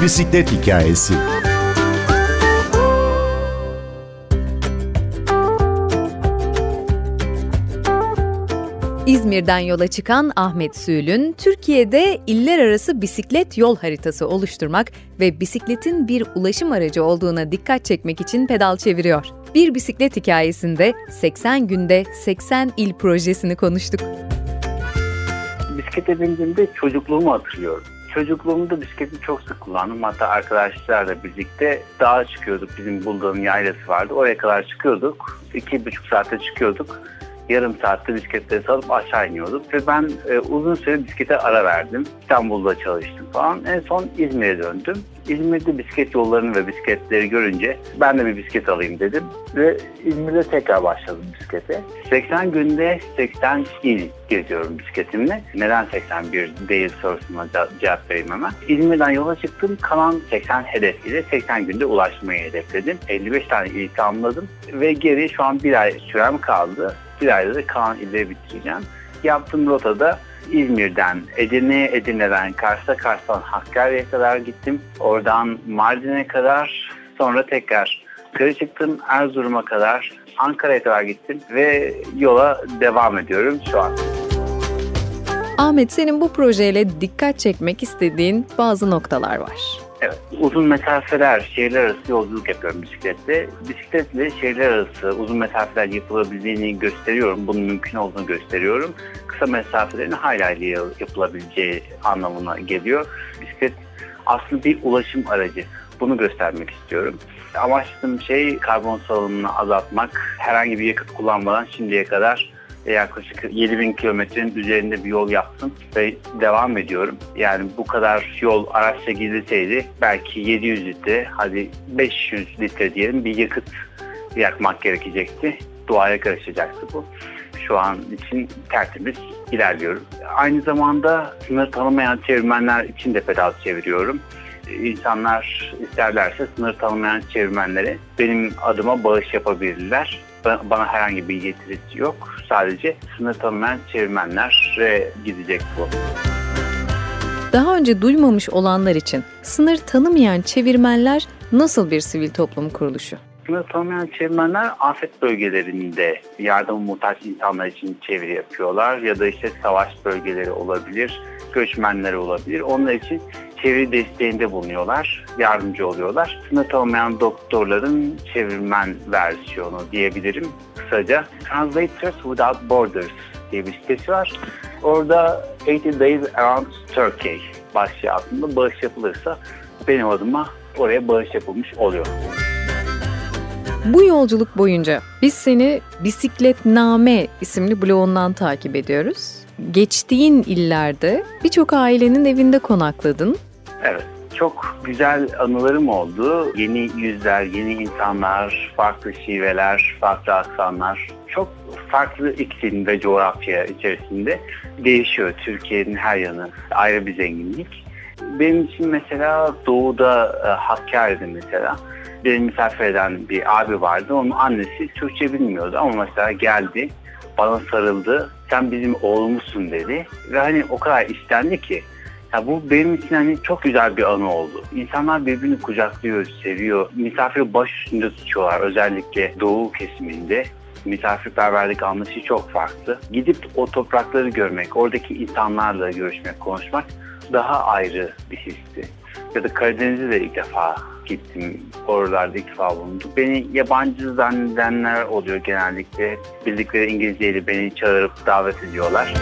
Bir bisiklet hikayesi. İzmir'den yola çıkan Ahmet Sülün, Türkiye'de iller arası bisiklet yol haritası oluşturmak ve bisikletin bir ulaşım aracı olduğuna dikkat çekmek için pedal çeviriyor. Bir bisiklet hikayesinde 80 günde 80 il projesini konuştuk. Bisiklete bindiğimde çocukluğumu hatırlıyorum. Çocukluğumda bisikleti çok sık kullandım. Hatta arkadaşlarla birlikte dağa çıkıyorduk. Bizim bulduğum yaylası vardı. Oraya kadar çıkıyorduk. İki buçuk saatte çıkıyorduk yarım saatte bisikletleri salıp aşağı iniyorduk. Ve ben e, uzun süre bisiklete ara verdim. İstanbul'da çalıştım falan. En son İzmir'e döndüm. İzmir'de bisiklet yollarını ve bisikletleri görünce ben de bir bisiklet alayım dedim. Ve İzmir'de tekrar başladım bisiklete. 80 günde 80 il geziyorum bisikletimle. Neden 81 değil sorusuna cevap vereyim hemen. İzmir'den yola çıktım. Kalan 80 hedef ile 80 günde ulaşmayı hedefledim. 55 tane il tamamladım. Ve geri şu an bir ay sürem kaldı bir da Kaan ile bitireceğim. Yaptığım rotada İzmir'den Edirne'ye, Edirne'den Kars'a, Kars'tan Hakkari'ye kadar gittim. Oradan Mardin'e kadar, sonra tekrar yukarı çıktım Erzurum'a kadar, Ankara'ya kadar gittim ve yola devam ediyorum şu an. Ahmet senin bu projeyle dikkat çekmek istediğin bazı noktalar var. Uzun mesafeler, şehirler arası yolculuk yapıyorum bisikletle. Bisikletle şehirler arası uzun mesafeler yapılabildiğini gösteriyorum. Bunun mümkün olduğunu gösteriyorum. Kısa mesafelerin hala yapılabileceği anlamına geliyor. Bisiklet aslında bir ulaşım aracı. Bunu göstermek istiyorum. Amaçladığım şey karbon salınımını azaltmak. Herhangi bir yakıt kullanmadan şimdiye kadar yaklaşık 7000 kilometrenin üzerinde bir yol yaptım ve devam ediyorum. Yani bu kadar yol araçla gidilseydi belki 700 litre hadi 500 litre diyelim bir yakıt yakmak gerekecekti. Doğaya karışacaktı bu. Şu an için tertemiz ilerliyorum. Aynı zamanda sınır tanımayan çevirmenler için de pedal çeviriyorum İnsanlar isterlerse sınır tanımayan çevirmenlere benim adıma bağış yapabilirler bana herhangi bir getirisi yok. Sadece sınır tanımayan çevirmenlere gidecek bu. Daha önce duymamış olanlar için sınır tanımayan çevirmenler nasıl bir sivil toplum kuruluşu? Sınır tanımayan çevirmenler afet bölgelerinde yardım muhtaç insanlar için çeviri yapıyorlar ya da işte savaş bölgeleri olabilir, göçmenler olabilir. Onlar için çeviri desteğinde bulunuyorlar, yardımcı oluyorlar. Sınır olmayan doktorların çevirmen versiyonu diyebilirim kısaca. Translators Without Borders diye bir sitesi var. Orada 80 Days Around Turkey başlığı altında bağış yapılırsa benim adıma oraya bağış yapılmış oluyor. Bu yolculuk boyunca biz seni Bisikletname isimli blogundan takip ediyoruz. Geçtiğin illerde birçok ailenin evinde konakladın. Evet. Çok güzel anılarım oldu. Yeni yüzler, yeni insanlar, farklı şiveler, farklı aksanlar. Çok farklı iklim ve coğrafya içerisinde değişiyor. Türkiye'nin her yanı ayrı bir zenginlik. Benim için mesela doğuda e, Hakkari'de mesela benim misafir eden bir abi vardı. Onun annesi Türkçe bilmiyordu ama mesela geldi bana sarıldı. Sen bizim oğlumuzsun dedi. Ve hani o kadar istendi ki ya bu benim için hani çok güzel bir anı oldu. İnsanlar birbirini kucaklıyor, seviyor. Misafir baş üstünde tutuyorlar özellikle doğu kesiminde. Misafirperverlik anlayışı çok farklı. Gidip o toprakları görmek, oradaki insanlarla görüşmek, konuşmak daha ayrı bir histi. Ya da Karadeniz'e de ilk defa gittim. Oralarda ilk defa bulundum. Beni yabancı zannedenler oluyor genellikle. Bildikleri İngilizceyle beni çağırıp davet ediyorlar.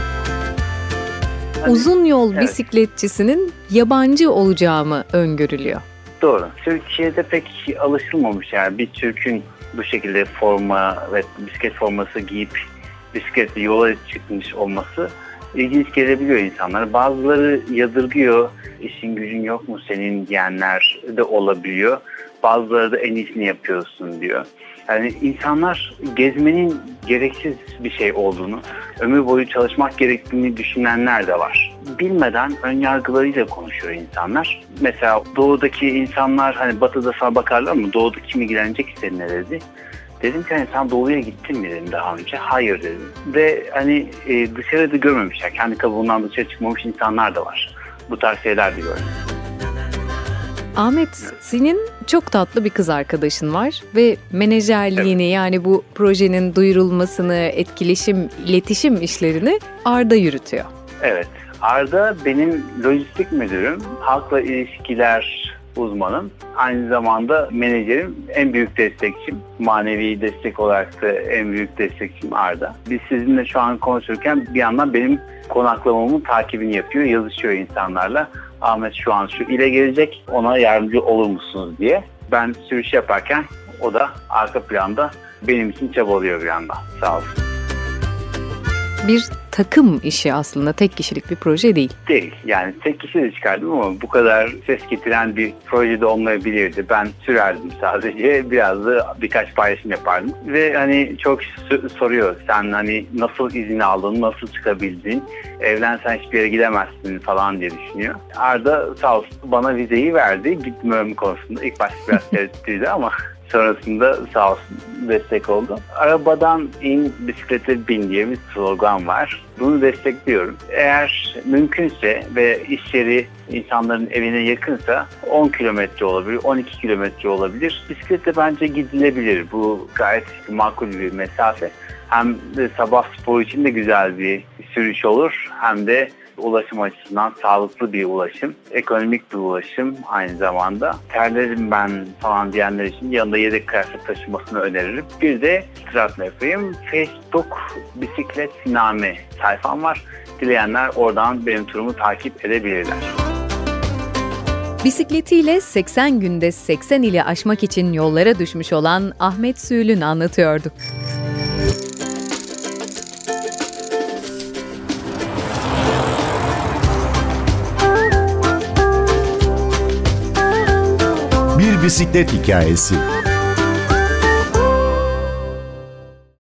Hani, Uzun yol evet. bisikletçisinin yabancı olacağı mı öngörülüyor? Doğru. Türkiye'de pek alışılmamış yani bir Türk'ün bu şekilde forma ve bisiklet forması giyip bisikletle yola çıkmış olması ilginç gelebiliyor insanlara. Bazıları yadırgıyor, işin gücün yok mu senin diyenler de olabiliyor. Bazıları da en iyisini yapıyorsun diyor. Yani insanlar gezmenin gereksiz bir şey olduğunu, ömür boyu çalışmak gerektiğini düşünenler de var. Bilmeden ön yargılarıyla konuşuyor insanlar. Mesela doğudaki insanlar hani batıda sana bakarlar mı? Doğuda kim ilgilenecek seninle dedi. Dedim ki hani sen doğuya gittin mi dedim daha önce. Hayır dedim. Ve hani e, dışarıda görmemişler. Kendi kabuğundan dışarı çıkmamış insanlar da var. Bu tarz şeyler de. Ahmet, senin çok tatlı bir kız arkadaşın var ve menajerliğini evet. yani bu projenin duyurulmasını, etkileşim, iletişim işlerini Arda yürütüyor. Evet, Arda benim lojistik müdürüm, halkla ilişkiler uzmanım. Aynı zamanda menajerim, en büyük destekçim. Manevi destek olarak da en büyük destekçim Arda. Biz sizinle şu an konuşurken bir yandan benim konaklamamın takibini yapıyor, yazışıyor insanlarla. Ahmet şu an şu ile gelecek, ona yardımcı olur musunuz diye. Ben sürüş yaparken o da arka planda benim için çabalıyor bir yandan. Sağ olsun. Bir takım işi aslında tek kişilik bir proje değil. Değil. Yani tek kişi de çıkardım ama bu kadar ses getiren bir projede olmayabilirdi. Ben sürerdim sadece. Biraz da birkaç paylaşım yapardım. Ve hani çok soruyor sen hani nasıl izin aldın, nasıl çıkabildin, evlensen hiçbir yere gidemezsin falan diye düşünüyor. Arda sağ olsun bana vizeyi verdi gitmem konusunda. İlk başta biraz tereddütlüydü ama sonrasında sağ olsun destek oldu. Arabadan in bisiklete bin diye bir slogan var. Bunu destekliyorum. Eğer mümkünse ve iş yeri insanların evine yakınsa 10 kilometre olabilir, 12 kilometre olabilir. Bisikletle bence gidilebilir. Bu gayet makul bir mesafe. Hem sabah spor için de güzel bir sürüş olur hem de ulaşım açısından sağlıklı bir ulaşım, ekonomik bir ulaşım aynı zamanda. Terlerim ben falan diyenler için yanında yedek kıyafet taşımasını öneririm. Bir de hatırlatma yapayım. Facebook bisiklet siname sayfam var. Dileyenler oradan benim turumu takip edebilirler. Bisikletiyle 80 günde 80 ili aşmak için yollara düşmüş olan Ahmet Sülün anlatıyordu. Bir bisiklet.